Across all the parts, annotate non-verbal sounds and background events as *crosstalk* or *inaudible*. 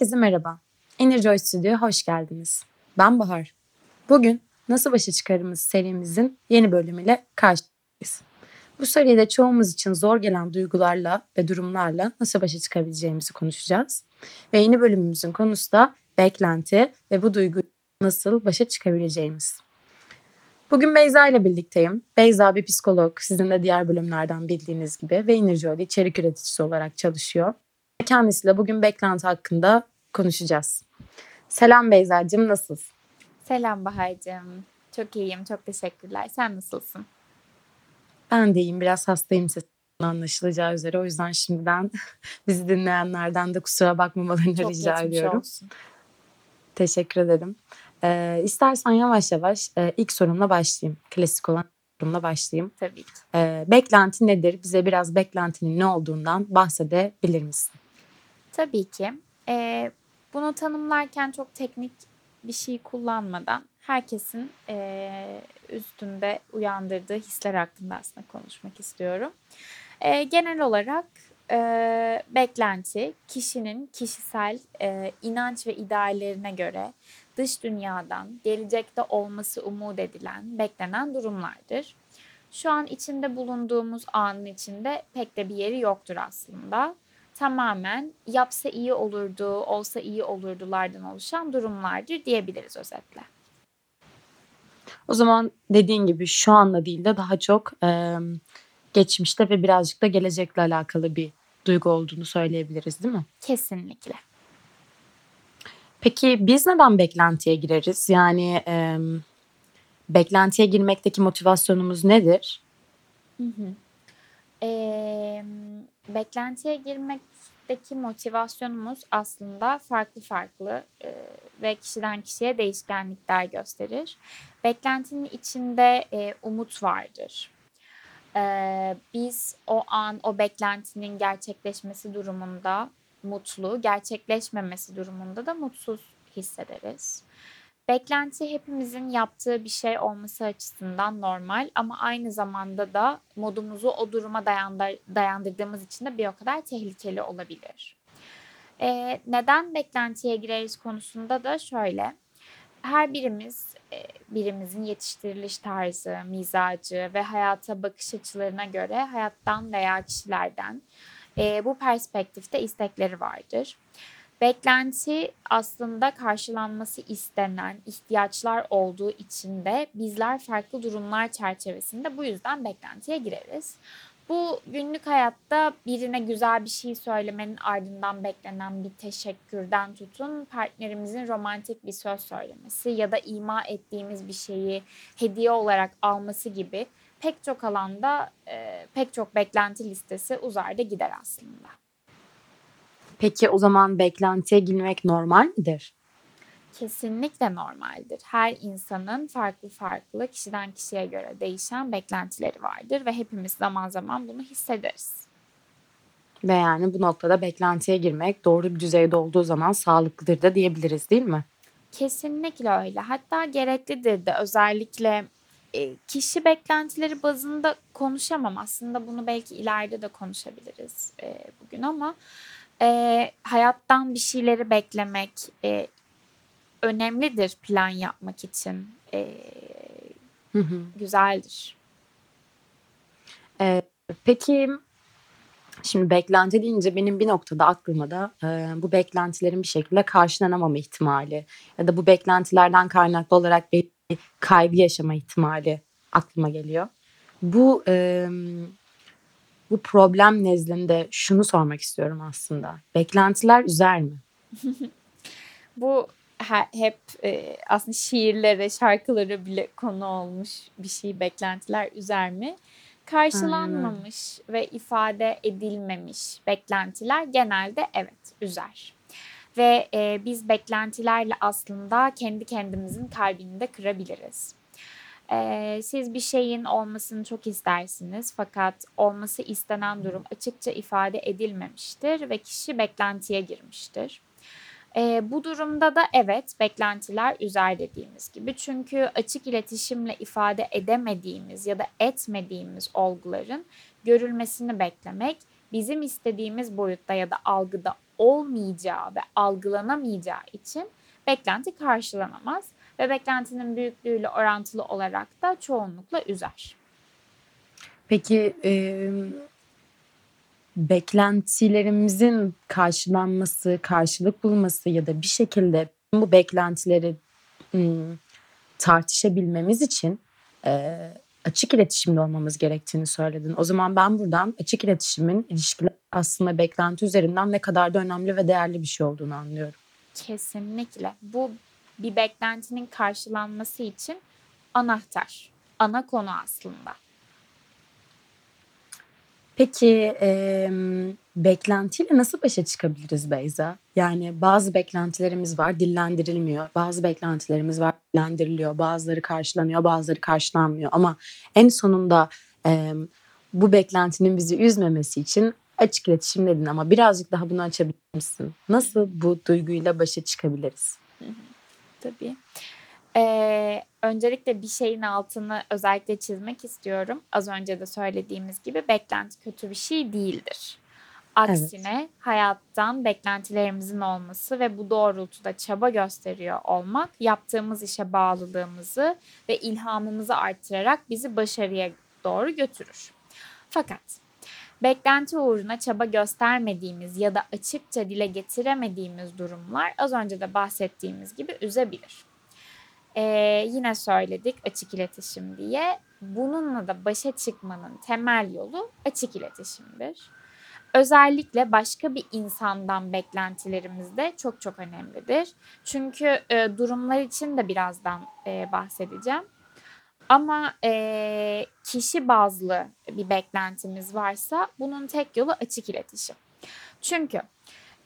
Herkese merhaba. Energy Stüdyo'ya hoş geldiniz. Ben Bahar. Bugün Nasıl Başa Çıkarımız serimizin yeni bölümüyle karşınızdayız. Bu seride çoğumuz için zor gelen duygularla ve durumlarla nasıl başa çıkabileceğimizi konuşacağız. Ve yeni bölümümüzün konusu da beklenti ve bu duygu nasıl başa çıkabileceğimiz. Bugün Beyza ile birlikteyim. Beyza bir psikolog, sizin de diğer bölümlerden bildiğiniz gibi ve Energy içerik üreticisi olarak çalışıyor. Kendisiyle bugün beklenti hakkında konuşacağız. Selam Beyza'cığım nasılsın? Selam Bahar'cığım. Çok iyiyim, çok teşekkürler. Sen nasılsın? Ben de iyiyim. Biraz hastayım sesimden anlaşılacağı üzere. O yüzden şimdiden *laughs* bizi dinleyenlerden de kusura bakmamalarını çok rica ediyorum. Olsun. Teşekkür ederim. Ee, istersen yavaş yavaş e, ilk sorumla başlayayım. Klasik olan sorumla başlayayım. Tabii ki. Ee, beklenti nedir? Bize biraz beklentinin ne olduğundan bahsedebilir misin? Tabii ki. Ee, bunu tanımlarken çok teknik bir şey kullanmadan herkesin e, üstünde uyandırdığı hisler hakkında aslında konuşmak istiyorum. E, genel olarak e, beklenti kişinin kişisel e, inanç ve ideallerine göre dış dünyadan gelecekte olması umut edilen, beklenen durumlardır. Şu an içinde bulunduğumuz anın içinde pek de bir yeri yoktur aslında tamamen yapsa iyi olurdu, olsa iyi olurdulardan oluşan durumlardır diyebiliriz özetle. O zaman dediğin gibi şu anda değil de daha çok e, geçmişte ve birazcık da gelecekle alakalı bir duygu olduğunu söyleyebiliriz değil mi? Kesinlikle. Peki biz neden beklentiye gireriz? Yani e, beklentiye girmekteki motivasyonumuz nedir? Hı hı. E, beklentiye girmekteki motivasyonumuz aslında farklı farklı e, ve kişiden kişiye değişkenlikler gösterir. Beklentinin içinde e, umut vardır. E, biz o an o beklentinin gerçekleşmesi durumunda mutlu, gerçekleşmemesi durumunda da mutsuz hissederiz. Beklenti hepimizin yaptığı bir şey olması açısından normal ama aynı zamanda da modumuzu o duruma dayandır, dayandırdığımız için de bir o kadar tehlikeli olabilir. Ee, neden beklentiye gireriz konusunda da şöyle. Her birimiz e, birimizin yetiştiriliş tarzı, mizacı ve hayata bakış açılarına göre hayattan veya kişilerden e, bu perspektifte istekleri vardır. Beklenti aslında karşılanması istenen ihtiyaçlar olduğu için de bizler farklı durumlar çerçevesinde bu yüzden beklentiye gireriz. Bu günlük hayatta birine güzel bir şey söylemenin ardından beklenen bir teşekkürden tutun partnerimizin romantik bir söz söylemesi ya da ima ettiğimiz bir şeyi hediye olarak alması gibi pek çok alanda e, pek çok beklenti listesi uzar da gider aslında. Peki o zaman beklentiye girmek normal midir? Kesinlikle normaldir. Her insanın farklı farklı kişiden kişiye göre değişen beklentileri vardır ve hepimiz zaman zaman bunu hissederiz. Ve yani bu noktada beklentiye girmek doğru bir düzeyde olduğu zaman sağlıklıdır da diyebiliriz değil mi? Kesinlikle öyle. Hatta gereklidir de özellikle e, kişi beklentileri bazında konuşamam. Aslında bunu belki ileride de konuşabiliriz e, bugün ama e, hayattan bir şeyleri beklemek e, önemlidir plan yapmak için. E, hı hı. Güzeldir. E, peki şimdi beklenti deyince benim bir noktada aklıma da e, bu beklentilerin bir şekilde karşılanamama ihtimali ya da bu beklentilerden kaynaklı olarak bir kaygı yaşama ihtimali aklıma geliyor. Bu e, bu problem nezdinde şunu sormak istiyorum aslında. Beklentiler üzer mi? *laughs* bu hep e, aslında şiirlere, şarkılara bile konu olmuş bir şey beklentiler üzer mi? Karşılanmamış Aynen. ve ifade edilmemiş beklentiler genelde evet üzer. Ve e, biz beklentilerle aslında kendi kendimizin kalbini de kırabiliriz. Ee, siz bir şeyin olmasını çok istersiniz. Fakat olması istenen durum açıkça ifade edilmemiştir ve kişi beklentiye girmiştir. Ee, bu durumda da evet beklentiler üzer dediğimiz gibi. Çünkü açık iletişimle ifade edemediğimiz ya da etmediğimiz olguların görülmesini beklemek bizim istediğimiz boyutta ya da algıda olmayacağı ve algılanamayacağı için beklenti karşılanamaz ve beklentinin büyüklüğüyle orantılı olarak da çoğunlukla üzer. Peki e, beklentilerimizin karşılanması, karşılık bulması ya da bir şekilde bu beklentileri ım, tartışabilmemiz için e, açık iletişimde olmamız gerektiğini söyledin. O zaman ben buradan açık iletişimin ilişkiler aslında beklenti üzerinden ne kadar da önemli ve değerli bir şey olduğunu anlıyorum. Kesinlikle. Bu bir beklentinin karşılanması için anahtar, ana konu aslında. Peki e, beklentiyle nasıl başa çıkabiliriz Beyza? Yani bazı beklentilerimiz var dillendirilmiyor. Bazı beklentilerimiz var dillendiriliyor. Bazıları karşılanıyor bazıları karşılanmıyor. Ama en sonunda e, bu beklentinin bizi üzmemesi için açık iletişim dedin ama birazcık daha bunu açabilir misin? Nasıl bu duyguyla başa çıkabiliriz? Tabii. Ee, öncelikle bir şeyin altını özellikle çizmek istiyorum. Az önce de söylediğimiz gibi beklenti kötü bir şey değildir. Aksine evet. hayattan beklentilerimizin olması ve bu doğrultuda çaba gösteriyor olmak yaptığımız işe bağlılığımızı ve ilhamımızı artırarak bizi başarıya doğru götürür. Fakat beklenti uğruna çaba göstermediğimiz ya da açıkça dile getiremediğimiz durumlar az önce de bahsettiğimiz gibi üzebilir. Ee, yine söyledik açık iletişim diye. Bununla da başa çıkmanın temel yolu açık iletişimdir. Özellikle başka bir insandan beklentilerimiz de çok çok önemlidir. Çünkü e, durumlar için de birazdan e, bahsedeceğim. Ama e, kişi bazlı bir beklentimiz varsa bunun tek yolu açık iletişim. Çünkü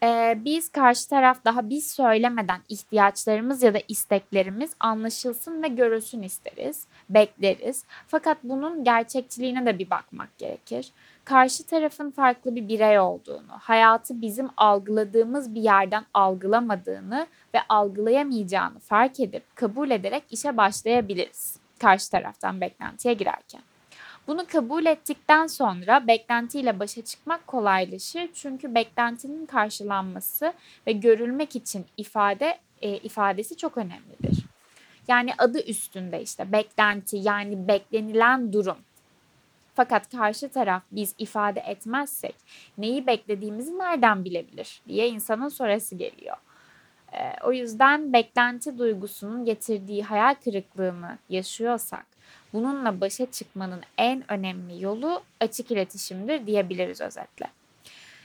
e, biz karşı taraf daha biz söylemeden ihtiyaçlarımız ya da isteklerimiz anlaşılsın ve görülsün isteriz, bekleriz. Fakat bunun gerçekçiliğine de bir bakmak gerekir. Karşı tarafın farklı bir birey olduğunu, hayatı bizim algıladığımız bir yerden algılamadığını ve algılayamayacağını fark edip kabul ederek işe başlayabiliriz karşı taraftan beklentiye girerken. Bunu kabul ettikten sonra beklentiyle başa çıkmak kolaylaşır. Çünkü beklentinin karşılanması ve görülmek için ifade e, ifadesi çok önemlidir. Yani adı üstünde işte beklenti yani beklenilen durum. Fakat karşı taraf biz ifade etmezsek neyi beklediğimizi nereden bilebilir diye insanın sorası geliyor. Ee, o yüzden beklenti duygusunun getirdiği hayal kırıklığını yaşıyorsak bununla başa çıkmanın en önemli yolu açık iletişimdir diyebiliriz özetle.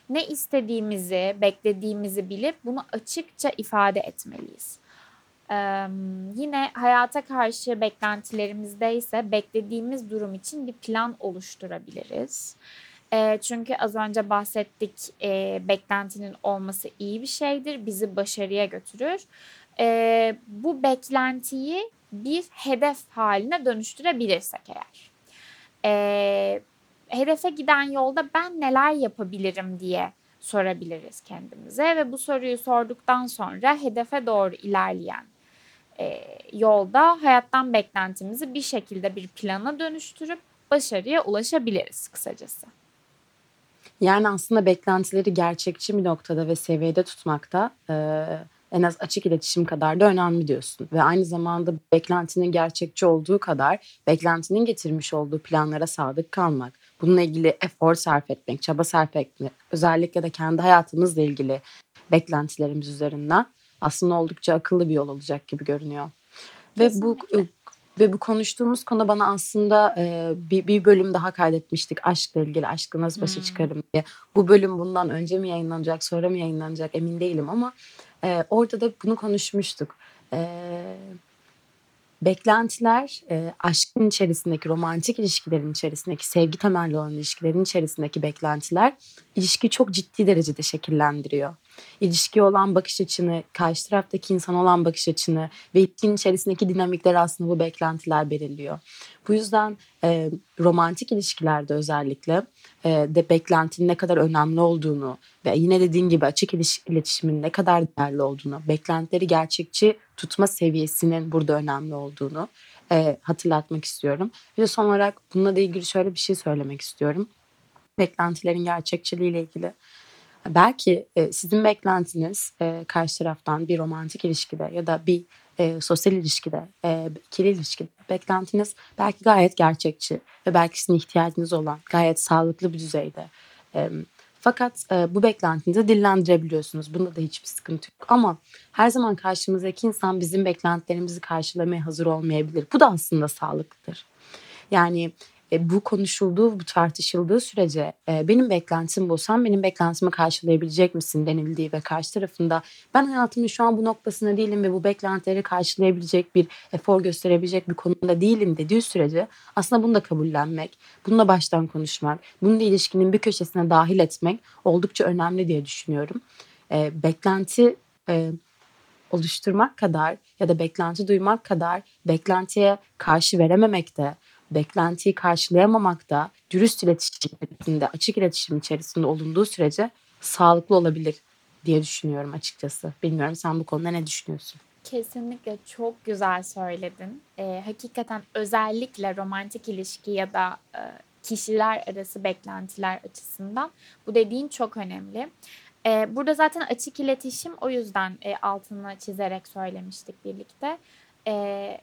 Ne istediğimizi, beklediğimizi bilip bunu açıkça ifade etmeliyiz. Ee, yine hayata karşı beklentilerimizde ise beklediğimiz durum için bir plan oluşturabiliriz. E, çünkü az önce bahsettik e, beklentinin olması iyi bir şeydir. Bizi başarıya götürür. E, bu beklentiyi bir hedef haline dönüştürebilirsek eğer. E, hedefe giden yolda ben neler yapabilirim diye sorabiliriz kendimize ve bu soruyu sorduktan sonra hedefe doğru ilerleyen e, yolda hayattan beklentimizi bir şekilde bir plana dönüştürüp başarıya ulaşabiliriz kısacası. Yani aslında beklentileri gerçekçi bir noktada ve seviyede tutmakta e, en az açık iletişim kadar da önemli diyorsun. Ve aynı zamanda beklentinin gerçekçi olduğu kadar beklentinin getirmiş olduğu planlara sadık kalmak, bununla ilgili efor sarf etmek, çaba sarf etmek, özellikle de kendi hayatımızla ilgili beklentilerimiz üzerinden aslında oldukça akıllı bir yol olacak gibi görünüyor. Kesinlikle. Ve bu ve bu konuştuğumuz konu bana aslında e, bir, bir bölüm daha kaydetmiştik aşkla ilgili aşkla nasıl başa hmm. çıkarım diye. Bu bölüm bundan önce mi yayınlanacak sonra mı yayınlanacak emin değilim ama e, orada da bunu konuşmuştuk. E, beklentiler e, aşkın içerisindeki romantik ilişkilerin içerisindeki sevgi temelli olan ilişkilerin içerisindeki beklentiler ilişkiyi çok ciddi derecede şekillendiriyor. İlişki olan bakış açını, karşı taraftaki insan olan bakış açını ve ilişkinin içerisindeki dinamikleri aslında bu beklentiler belirliyor. Bu yüzden e, romantik ilişkilerde özellikle e, de beklentinin ne kadar önemli olduğunu ve yine dediğim gibi açık iletişimin ne kadar değerli olduğunu, beklentileri gerçekçi tutma seviyesinin burada önemli olduğunu e, hatırlatmak istiyorum. Bir de son olarak bununla ilgili şöyle bir şey söylemek istiyorum. beklentilerin gerçekçiliğiyle ilgili. Belki e, sizin beklentiniz e, karşı taraftan bir romantik ilişkide ya da bir e, sosyal ilişkide, e, ikili ilişkide beklentiniz belki gayet gerçekçi ve belki sizin ihtiyacınız olan gayet sağlıklı bir düzeyde. E, fakat e, bu beklentinizi dillendirebiliyorsunuz. Bunda da hiçbir sıkıntı yok. Ama her zaman karşımızdaki insan bizim beklentilerimizi karşılamaya hazır olmayabilir. Bu da aslında sağlıklıdır. Yani e, bu konuşulduğu, bu tartışıldığı sürece e, benim beklentim bu. Sen benim beklentimi karşılayabilecek misin denildiği ve karşı tarafında ben hayatımın şu an bu noktasında değilim ve bu beklentileri karşılayabilecek bir efor gösterebilecek bir konumda değilim dediği sürece aslında bunu da kabullenmek, bununla baştan konuşmak, bunu da ilişkinin bir köşesine dahil etmek oldukça önemli diye düşünüyorum. E, beklenti e, oluşturmak kadar ya da beklenti duymak kadar beklentiye karşı verememek de beklentiyi karşılayamamak da dürüst iletişim içerisinde, açık iletişim içerisinde olunduğu sürece sağlıklı olabilir diye düşünüyorum açıkçası. Bilmiyorum sen bu konuda ne düşünüyorsun? Kesinlikle çok güzel söyledin. Ee, hakikaten özellikle romantik ilişki ya da e, kişiler arası beklentiler açısından bu dediğin çok önemli. Ee, burada zaten açık iletişim o yüzden e, altını çizerek söylemiştik birlikte. Ee,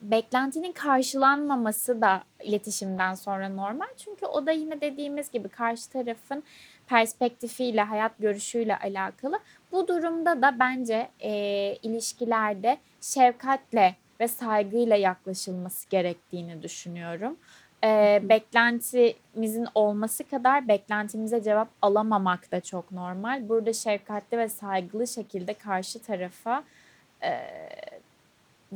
beklentinin karşılanmaması da iletişimden sonra normal. Çünkü o da yine dediğimiz gibi karşı tarafın perspektifiyle, hayat görüşüyle alakalı. Bu durumda da bence e, ilişkilerde şefkatle ve saygıyla yaklaşılması gerektiğini düşünüyorum. E, beklentimizin olması kadar beklentimize cevap alamamak da çok normal. Burada şefkatli ve saygılı şekilde karşı tarafa e,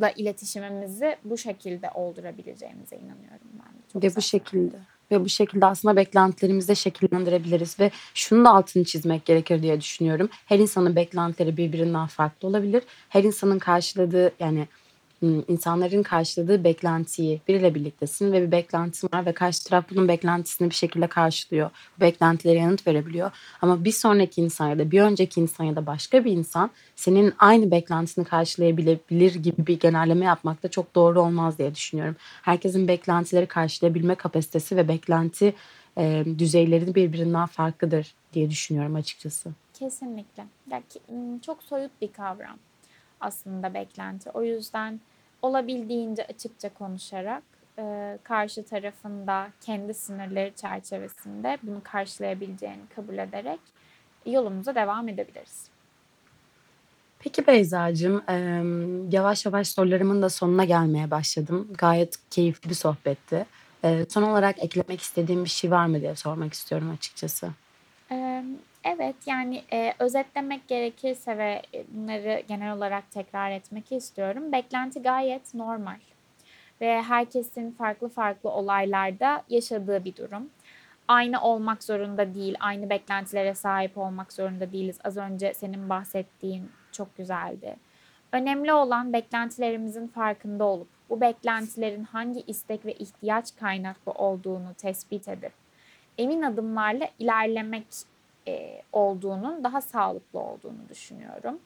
da iletişimimizi bu şekilde oldurabileceğimize inanıyorum ben. Çok ve bu şekilde ve bu şekilde aslında beklentilerimizi de şekillendirebiliriz ve şunu da altını çizmek gerekir diye düşünüyorum. Her insanın beklentileri birbirinden farklı olabilir. Her insanın karşıladığı yani insanların karşıladığı beklentiyi biriyle birliktesin ve bir beklentin var ve karşı taraf bunun beklentisini bir şekilde karşılıyor. Bu beklentilere yanıt verebiliyor. Ama bir sonraki insan ya da bir önceki insan ya da başka bir insan senin aynı beklentisini karşılayabilir gibi bir genelleme yapmak da çok doğru olmaz diye düşünüyorum. Herkesin beklentileri karşılayabilme kapasitesi ve beklenti e, düzeyleri birbirinden farklıdır diye düşünüyorum açıkçası. Kesinlikle. Ya, çok soyut bir kavram aslında beklenti. O yüzden olabildiğince açıkça konuşarak e, karşı tarafında kendi sınırları çerçevesinde bunu karşılayabileceğini kabul ederek yolumuza devam edebiliriz. Peki Beyza'cığım, e, yavaş yavaş sorularımın da sonuna gelmeye başladım. Gayet keyifli bir sohbetti. E, son olarak eklemek istediğim bir şey var mı diye sormak istiyorum açıkçası. Evet, yani, eee, özetlemek gerekirse ve, bunları genel olarak tekrar etmek istiyorum. Beklenti gayet normal ve herkesin farklı farklı olaylarda yaşadığı bir durum. Aynı olmak zorunda değil, aynı beklentilere sahip olmak zorunda değiliz. Az önce senin bahsettiğin çok güzeldi. Önemli olan beklentilerimizin farkında olup bu beklentilerin hangi istek ve ihtiyaç kaynaklı olduğunu tespit edip emin adımlarla ilerlemek e, olduğunun daha sağlıklı olduğunu düşünüyorum.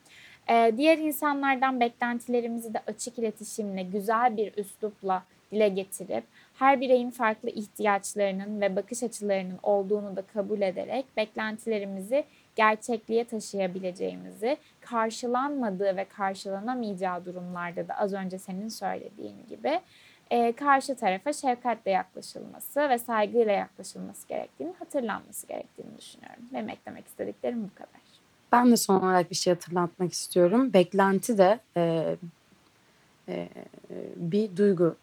E, diğer insanlardan beklentilerimizi de açık iletişimle, güzel bir üslupla dile getirip her bireyin farklı ihtiyaçlarının ve bakış açılarının olduğunu da kabul ederek beklentilerimizi gerçekliğe taşıyabileceğimizi, karşılanmadığı ve karşılanamayacağı durumlarda da az önce senin söylediğin gibi e, karşı tarafa şefkatle yaklaşılması ve saygıyla yaklaşılması gerektiğini hatırlanması gerektiğini düşünüyorum. Benim eklemek istediklerim bu kadar. Ben de son olarak bir şey hatırlatmak istiyorum. Beklenti de e, e, bir duygu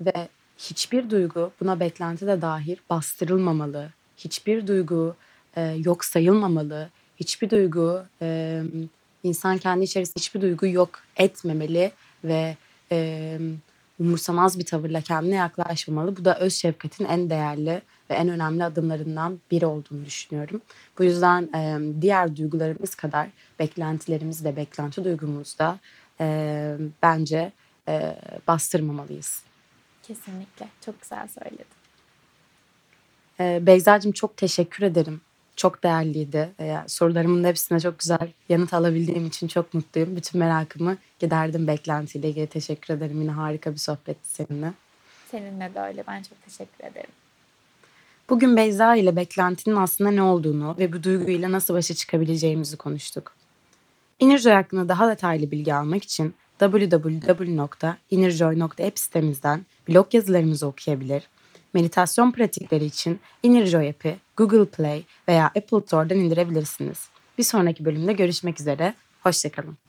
ve hiçbir duygu buna beklenti de dahil bastırılmamalı. Hiçbir duygu e, yok sayılmamalı. Hiçbir duygu e, insan kendi içerisinde hiçbir duygu yok etmemeli ve e, umursamaz bir tavırla kendine yaklaşmamalı. Bu da öz şefkatin en değerli ve en önemli adımlarından biri olduğunu düşünüyorum. Bu yüzden e, diğer duygularımız kadar beklentilerimiz de beklenti duygumuz da e, bence e, bastırmamalıyız. Kesinlikle. Çok güzel söyledin. E, Beyza'cığım çok teşekkür ederim çok değerliydi. E, sorularımın hepsine çok güzel yanıt alabildiğim için çok mutluyum. Bütün merakımı giderdim beklentiyle ilgili. Teşekkür ederim. Yine harika bir sohbetti seninle. Seninle de öyle. Ben çok teşekkür ederim. Bugün Beyza ile beklentinin aslında ne olduğunu ve bu duyguyla nasıl başa çıkabileceğimizi konuştuk. Innerjoy hakkında daha detaylı bilgi almak için www.innerjoy.app sitemizden blog yazılarımızı okuyabilir, meditasyon pratikleri için Innerjoy app'i Google Play veya Apple Store'dan indirebilirsiniz. Bir sonraki bölümde görüşmek üzere, hoşçakalın.